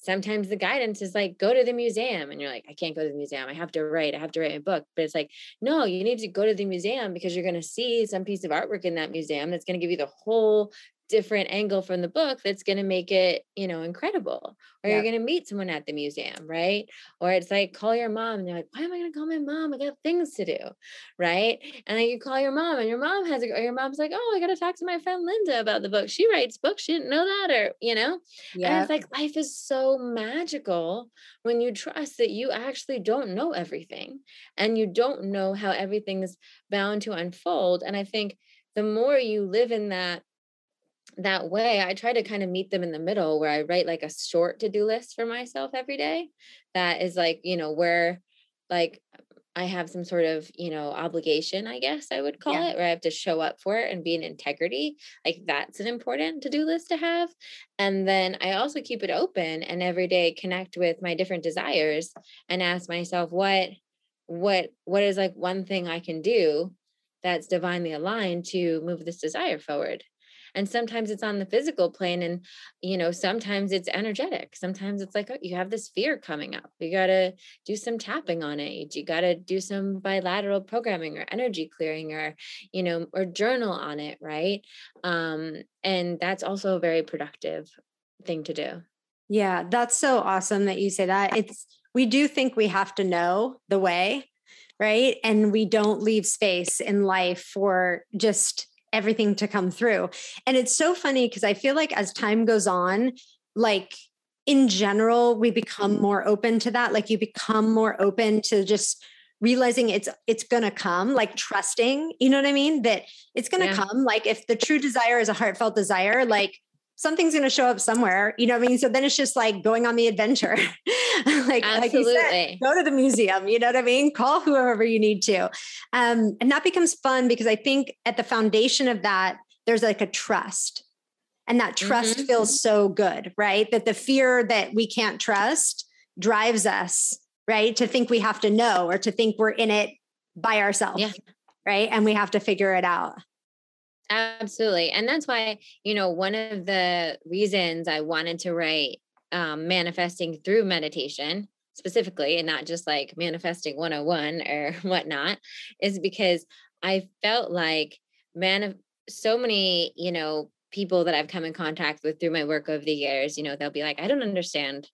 sometimes the guidance is like go to the museum and you're like i can't go to the museum i have to write i have to write a book but it's like no you need to go to the museum because you're going to see some piece of artwork in that museum that's going to give you the whole different angle from the book that's going to make it you know incredible or yeah. you're going to meet someone at the museum right? Or it's like call your mom and they're like why am i going to call my mom? I got things to do right? And then you call your mom and your mom has a, or your mom's like oh i got to talk to my friend linda about the book. She writes books. She didn't know that or you know? Yeah and it's like life is so magical when you trust that you actually don't know everything and you don't know how everything is bound to unfold and i think the more you live in that that way i try to kind of meet them in the middle where i write like a short to-do list for myself every day that is like you know where like i have some sort of you know obligation i guess i would call yeah. it where i have to show up for it and be in integrity like that's an important to-do list to have and then i also keep it open and every day connect with my different desires and ask myself what what what is like one thing i can do that's divinely aligned to move this desire forward and sometimes it's on the physical plane and you know sometimes it's energetic. Sometimes it's like oh, you have this fear coming up. You got to do some tapping on it. You got to do some bilateral programming or energy clearing or you know or journal on it right? Um and that's also a very productive thing to do. Yeah that's so awesome that you say that. It's we do think we have to know the way right? And we don't leave space in life for just everything to come through. And it's so funny because I feel like as time goes on, like in general, we become more open to that. Like you become more open to just realizing it's it's gonna come like trusting you know what i mean that it's gonna yeah. come like if the true desire is a heartfelt desire like something's going to show up somewhere you know what i mean so then it's just like going on the adventure like Absolutely. like said, go to the museum you know what i mean call whoever you need to um, and that becomes fun because i think at the foundation of that there's like a trust and that trust mm-hmm. feels so good right that the fear that we can't trust drives us right to think we have to know or to think we're in it by ourselves. Yeah. Right. And we have to figure it out. Absolutely. And that's why, you know, one of the reasons I wanted to write um, manifesting through meditation specifically and not just like manifesting 101 or whatnot is because I felt like man so many, you know, people that I've come in contact with through my work over the years, you know, they'll be like, I don't understand.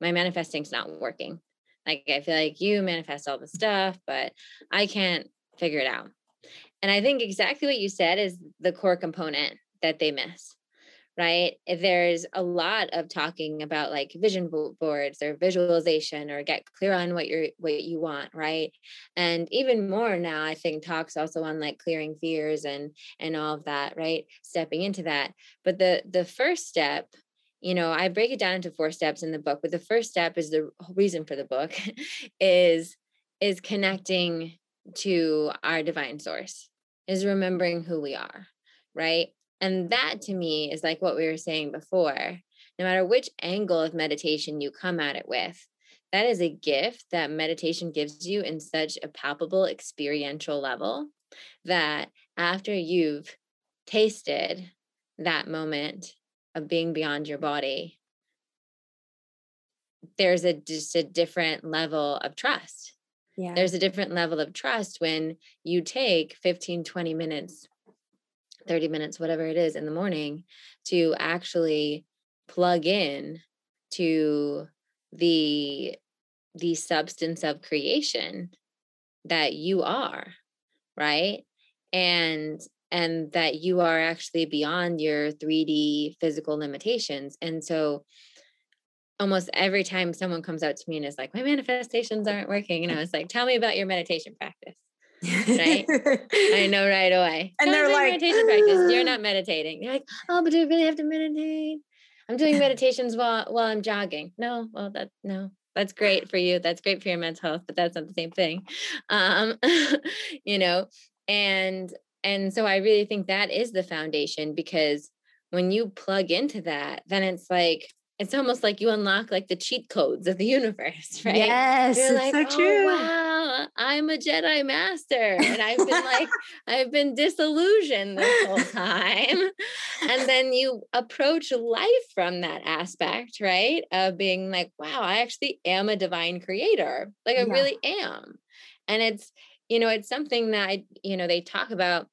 My manifesting's not working. Like I feel like you manifest all the stuff, but I can't figure it out. And I think exactly what you said is the core component that they miss right? There's a lot of talking about like vision boards or visualization or get clear on what you're what you want right? And even more now i think talks also on like clearing fears and and all of that right? Stepping into that. But the the first step you know i break it down into four steps in the book but the first step is the reason for the book is is connecting to our divine source is remembering who we are right and that to me is like what we were saying before. No matter which angle of meditation you come at it with, that is a gift that meditation gives you in such a palpable experiential level that after you've tasted that moment of being beyond your body, there's a just a different level of trust. Yeah. There's a different level of trust when you take 15, 20 minutes 30 minutes, whatever it is in the morning, to actually plug in to the the substance of creation that you are right and and that you are actually beyond your 3d physical limitations and so almost every time someone comes out to me and is like my manifestations aren't working you know it's like tell me about your meditation practice right? I know right away. And they're like, meditation practice. You're not meditating. You're like, oh, but do I really have to meditate? I'm doing meditations while while I'm jogging. No, well, that no, that's great for you. That's great for your mental health, but that's not the same thing. Um, you know, and and so I really think that is the foundation because when you plug into that, then it's like it's almost like you unlock like the cheat codes of the universe, right? Yes, You're like, so oh, true. Wow, I'm a Jedi master, and I've been like, I've been disillusioned this whole time. and then you approach life from that aspect, right? Of being like, wow, I actually am a divine creator. Like I yeah. really am, and it's you know, it's something that I, you know they talk about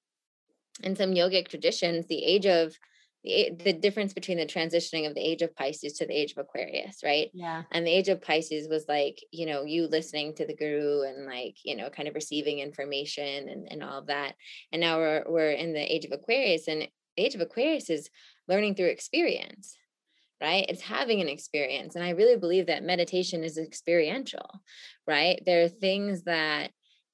in some yogic traditions, the age of the, the difference between the transitioning of the age of Pisces to the age of Aquarius, right? Yeah. And the age of Pisces was like, you know, you listening to the guru and like, you know, kind of receiving information and, and all of that. And now we're we're in the age of Aquarius and the age of Aquarius is learning through experience, right? It's having an experience. And I really believe that meditation is experiential, right? There are things that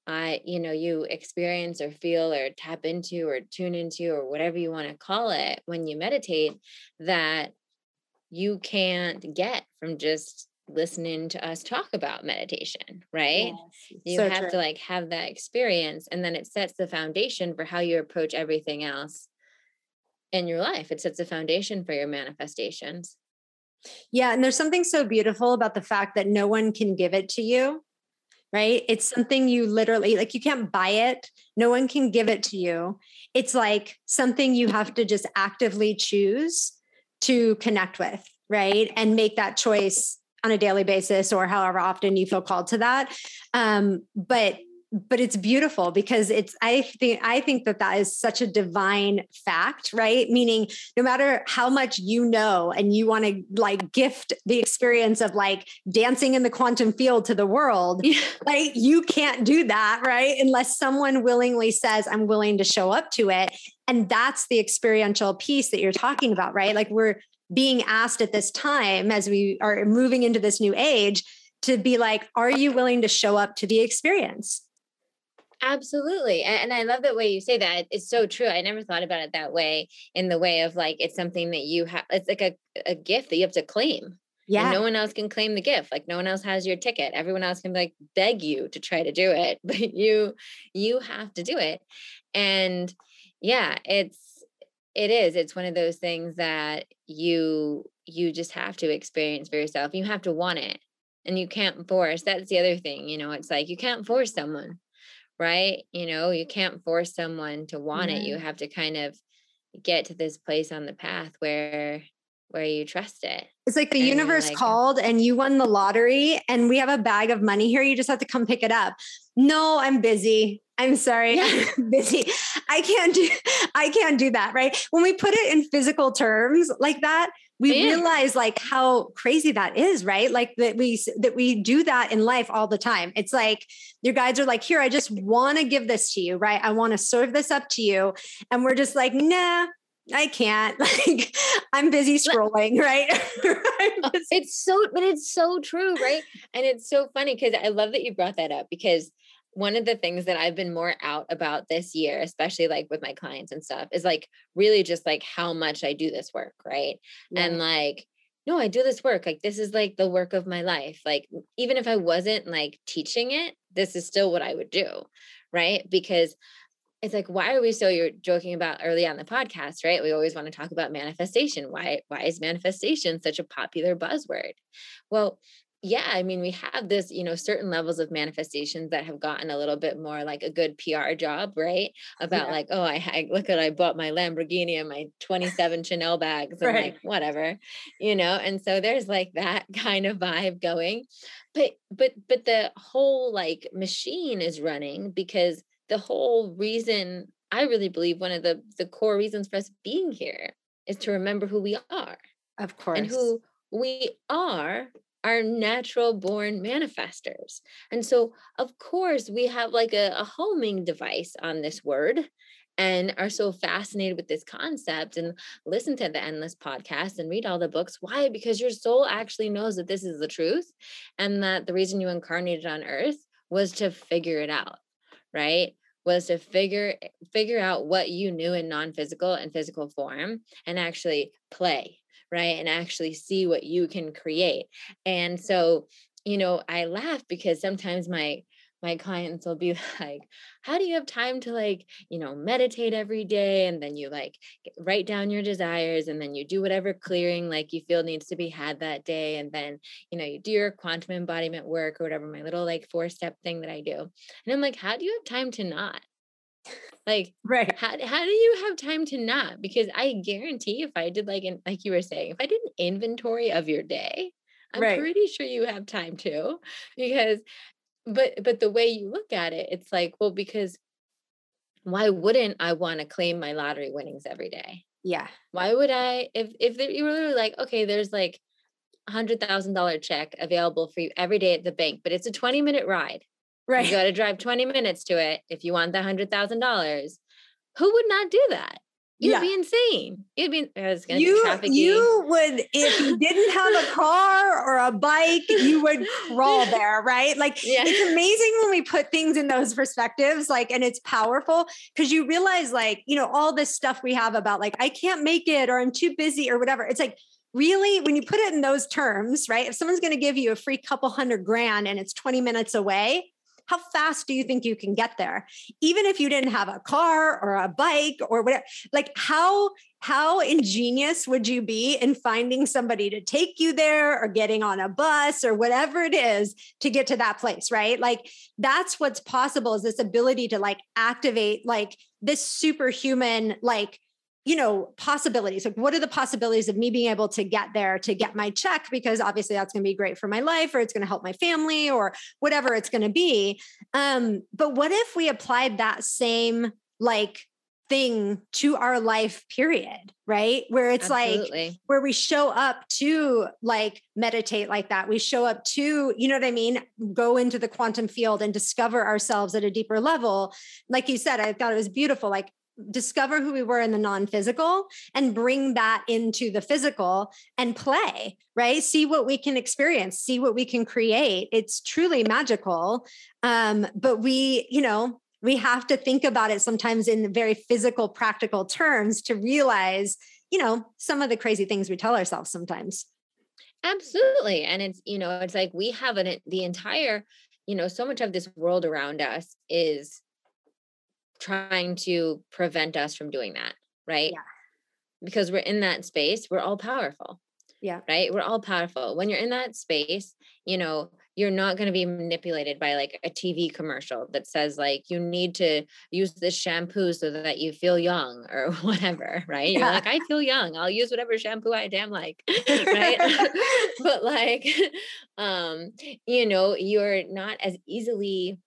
I, you know, you experience or feel or tap into or tune into or whatever you want to call it when you meditate that you can't get from just listening to us talk about meditation, right? Yes, you so have true. to like have that experience and then it sets the foundation for how you approach everything else in your life. It sets the foundation for your manifestations. Yeah, and there's something so beautiful about the fact that no one can give it to you right? It's something you literally like you can't buy it. No one can give it to you. It's like something you have to just actively choose to connect with, right? And make that choice on a daily basis or however often you feel called to that. Um, but but it's beautiful because it's i think i think that that is such a divine fact right? Meaning no matter how much you know and you want to like gift the experience of like dancing in the quantum field to the world like you can't do that right? Unless someone willingly says i'm willing to show up to it. And that's the experiential piece that you're talking about right? Like we're being asked at this time as we are moving into this new age to be like are you willing to show up to the experience Absolutely. And, I love the way you say that. It's so true. I never thought about it that way in the way of like it's something that you have it's like a, a gift that you have to claim. Yeah. And no one else can claim the gift. Like no one else has your ticket. Everyone else can like beg you to try to do it, but you you have to do it. And yeah, it's it is. It's one of those things that you you just have to experience for yourself. You have to want it. And you can't force. That's the other thing, you know, it's like you can't force someone right? You know, you can't force someone to want it. You mm-hmm. have to kind of get to this place on the path where where you trust it. It's like the universe like, called and you won the lottery and we have a bag of money here. You just have to come pick it up. No, I'm busy. I'm sorry. Yeah. I'm busy. I can't do I can't do that, right? When we put it in physical terms like that, we yeah. realize like how crazy that is right like that we that we do that in life all the time it's like your guides are like here i just want to give this to you right i want to serve this up to you and we're just like nah I can't. Like I'm busy scrolling, right? Uh, it's so but it's so true, right? And it's so funny because I love that you brought that up because one of the things that I've been more out about this year, especially like with my clients and stuff, is like really just like how much I do this work, right? Yeah. And like, no, I do this work. Like, this is like the work of my life. Like, even if I wasn't like teaching it, this is still what I would do, right? Because it's like why are we so you're joking about early on the podcast right we always want to talk about manifestation why why is manifestation such a popular buzzword well yeah i mean we have this you know certain levels of manifestations that have gotten a little bit more like a good pr job right about yeah. like oh I, I, look at i bought my lamborghini and my 27 chanel bags and right. like whatever you know and so there's like that kind of vibe going but but but the whole like machine is running because the whole reason i really believe one of the the core reasons for us being here is to remember who we are of course and who we are are natural born manifestors. And so, of course, we have like a, a, homing device on this word and are so fascinated with this concept and listen to the endless podcast and read all the books. Why? Because your soul actually knows that this is the truth and that the reason you incarnated on earth was to figure it out, right? was to figure figure out what you knew in non-physical and physical form and actually play right and actually see what you can create and so you know i laugh because sometimes my my clients will be like how do you have time to like you know meditate every day? And then you like write down your desires and then you do whatever clearing like you feel needs to be had that day and then you know you do your quantum embodiment work or whatever my little like four step thing that i do and i'm like how do you have time to not like, right. How, how do you have time to not? Because I guarantee if I did like, an, like you were saying, if I did an inventory of your day, I'm right. pretty sure you have time to because, but, but the way you look at it, it's like, well, because why wouldn't I want to claim my lottery winnings every day? Yeah. Why would I, if, if you were like, okay, there's like, hundred thousand dollar check available for you every day at the bank, but it's a 20 minute ride. Right. You got to drive 20 minutes to it if you want the $100,000. Who would not do that? You'd yeah. be insane. You'd be, I was gonna you, be you would, if you didn't have a car or a bike, you would crawl there, right? Like yeah. it's amazing when we put things in those perspectives, like, and it's powerful because you realize, like, you know, all this stuff we have about, like, I can't make it or I'm too busy or whatever. It's like, really, when you put it in those terms, right? If someone's going to give you a free couple hundred grand and it's 20 minutes away, how fast do you think you can get there? Even if you didn't have a car or a bike or whatever like how how ingenious would you be in finding somebody to take you there or getting on a bus or whatever it is to get to that place right? Like that's what's possible is this ability to like activate like this superhuman like you know possibilities like what are the possibilities of me being able to get there to get my check? Because obviously that's going to be great for my life or it's going to help my family or whatever it's going to be. Um but what if we applied that same like thing to our life period right? Where it's Absolutely. like where we show up to like meditate like that. We show up to you know what i mean? Go into the quantum field and discover ourselves at a deeper level. Like you said i thought it was beautiful like discover who we were in the non-physical and bring that into the physical and play right? See what we can experience see what we can create. It's truly magical. Um, but we you know we have to think about it sometimes in very physical practical terms to realize you know some of the crazy things we tell ourselves sometimes. Absolutely. And it's you know it's like we have an the entire you know so much of this world around us is trying to prevent us from doing that, right? Yeah. Because we're in that space, we're all powerful. Yeah. Right? We're all powerful. When you're in that space, you know, you're not going to be manipulated by like a TV commercial that says like you need to use this shampoo so that you feel young or whatever, right? Yeah. You're like, I feel young. I'll use whatever shampoo I damn like. right. but like um, you know, you're not as easily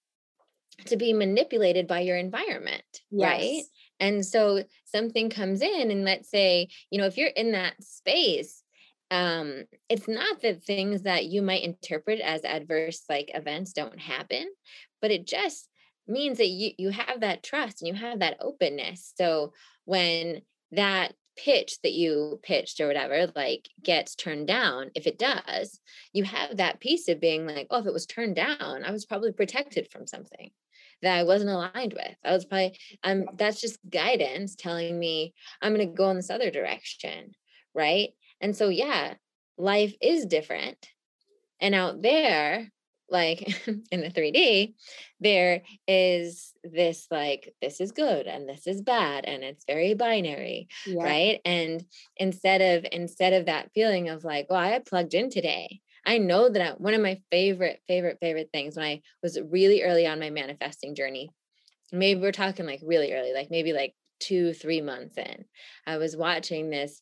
to be manipulated by your environment, yes. right? And so something comes in and let's say, you know, if you're in that space um, it's not that things that you might interpret as adverse like events don't happen, but it just means that you you have that trust and you have that openness. So when that pitch that you pitched or whatever like gets turned down if it does you have that piece of being like oh if it was turned down i was probably protected from something that i wasn't aligned with i was probably um that's just guidance telling me i'm going to go in this other direction right and so, yeah, life is different. And out there, like in the 3D, there is this like, this is good and this is bad. And it's very binary. Yeah. Right. And instead of, instead of that feeling of like, well, I plugged in today. I know that I, one of my favorite, favorite, favorite things when I was really early on my manifesting journey, maybe we're talking like really early, like maybe like two, three months in, I was watching this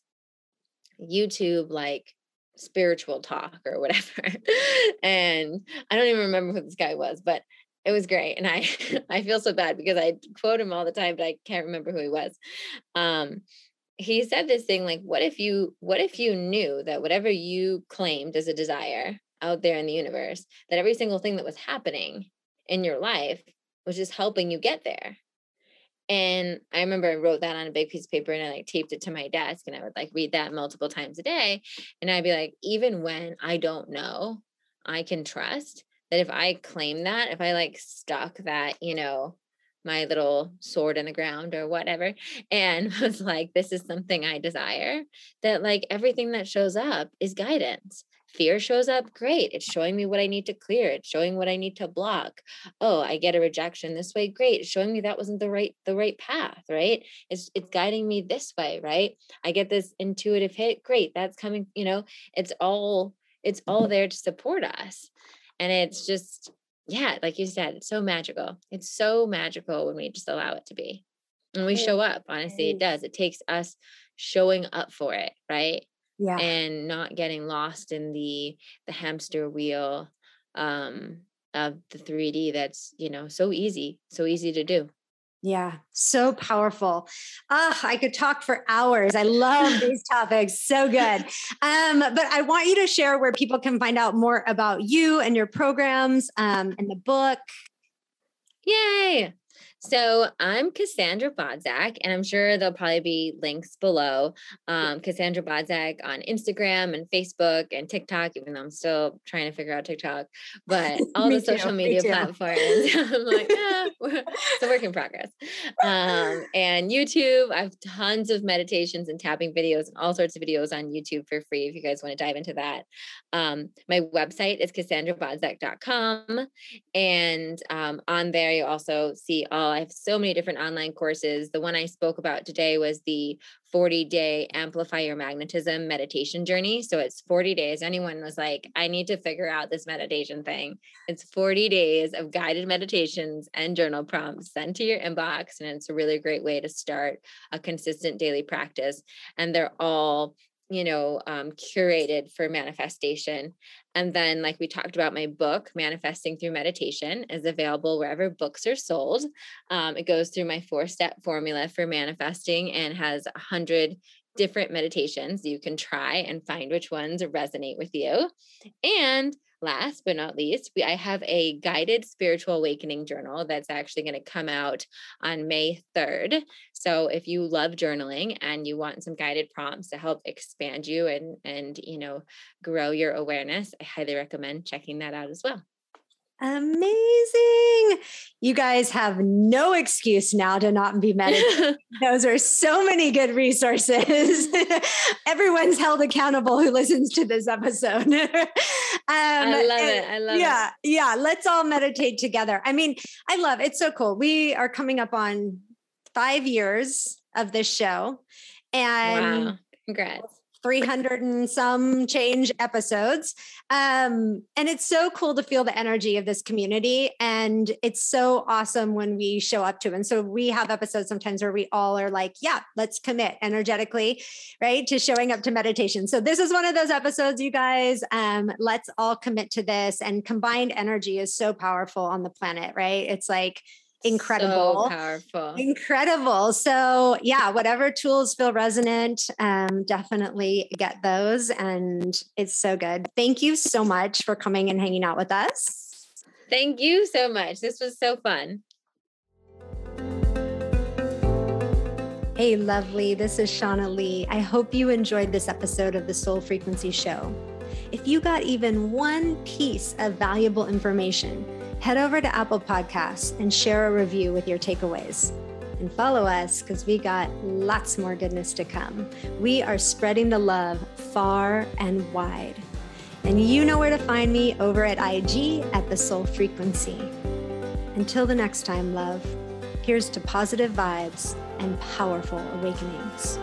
YouTube like spiritual talk or whatever. and I don't even remember who this guy was, but it was great. And I I feel so bad because I quote him all the time, but I can't remember who he was. Um he said this thing like what if you what if you knew that whatever you claimed as a desire out there in the universe that every single thing that was happening in your life was just helping you get there and I remember I wrote that on a big piece of paper and I like taped it to my desk and I would like read that multiple times a day. And I'd be like, even when I don't know, I can trust that if I claim that, if I like stuck that, you know, my little sword in the ground or whatever, and was like, this is something I desire, that like everything that shows up is guidance. Fear shows up great it's showing me what i need to clear it's showing what i need to block. Oh i get a rejection this way great it's showing me that wasn't the right the right path right? It's it's guiding me this way right? I get this intuitive hit great that's coming you know? It's all it's all there to support us and it's just yeah like you said it's so magical. It's so magical when we just allow it to be. And we show up honestly it does. it takes us showing up for it right? Yeah. And not getting lost in the the hamster wheel um of the 3d that's you know so easy so easy to do yeah, so powerful. Ah, I could talk for hours. I love these topics. So good. Um, but I want you to share where people can find out more about you and your programs um, and the book. Yay. So I'm Cassandra Bodzak, and I'm sure there'll probably be links below. Um, Cassandra Bodzak on Instagram and Facebook and TikTok, even though I'm still trying to figure out TikTok, but all the social media platforms. I'm like, ah, it's a work in progress. Um, and YouTube, I have tons of meditations and tapping videos and all sorts of videos on YouTube for free if you guys want to dive into that. Um, my website is cassandrabodzak.com. And um, on there, you also see all I have so many different online courses. The one I spoke about today was the 40 day amplify your magnetism meditation journey. So it's 40 days. Anyone was like, I need to figure out this meditation thing. It's 40 days of guided meditations and journal prompts sent to your inbox. And it's a really great way to start a consistent daily practice. And they're all you know um, curated for manifestation. And then like we talked about my book manifesting through meditation is available wherever books are sold. Um, it goes through my four step formula for manifesting and has a hundred different meditations. You can try and find which ones resonate with you. And last but not least, we, I have a guided spiritual awakening journal that's actually going to come out on May 3rd. So if you love journaling and you want some guided prompts to help expand you and and you know grow your awareness, I highly recommend checking that out as well. Amazing. You guys have no excuse now to not be meditating. Those are so many good resources. Everyone's held accountable who listens to this episode. um, I love it. I love yeah, it. Yeah. Let's all meditate together. I mean, I love it. it's so cool. We are coming up on five years of this show. And wow. congrats 300 and some change episodes. Um, and it's so cool to feel the energy of this community. And it's so awesome when we show up to. And so we have episodes sometimes where we all are like, yeah, let's commit energetically, right, to showing up to meditation. So this is one of those episodes, you guys. Um, let's all commit to this. And combined energy is so powerful on the planet, right? It's like, incredible. so powerful. Incredible. So yeah whatever tools feel resonant um, definitely get those and it's so good. Thank you so much for coming and hanging out with us. Thank you so much. This was so fun. Hey, lovely. This is Shauna Lee. I hope you enjoyed this episode of the Soul Frequency Show. If you got even one piece of valuable information, head over to Apple Podcasts and share a review with your takeaways. And follow us because we got lots more goodness to come. We are spreading the love far and wide. And you know where to find me over at IG at the Soul Frequency. Until the next time, love, here's to positive vibes and powerful awakenings.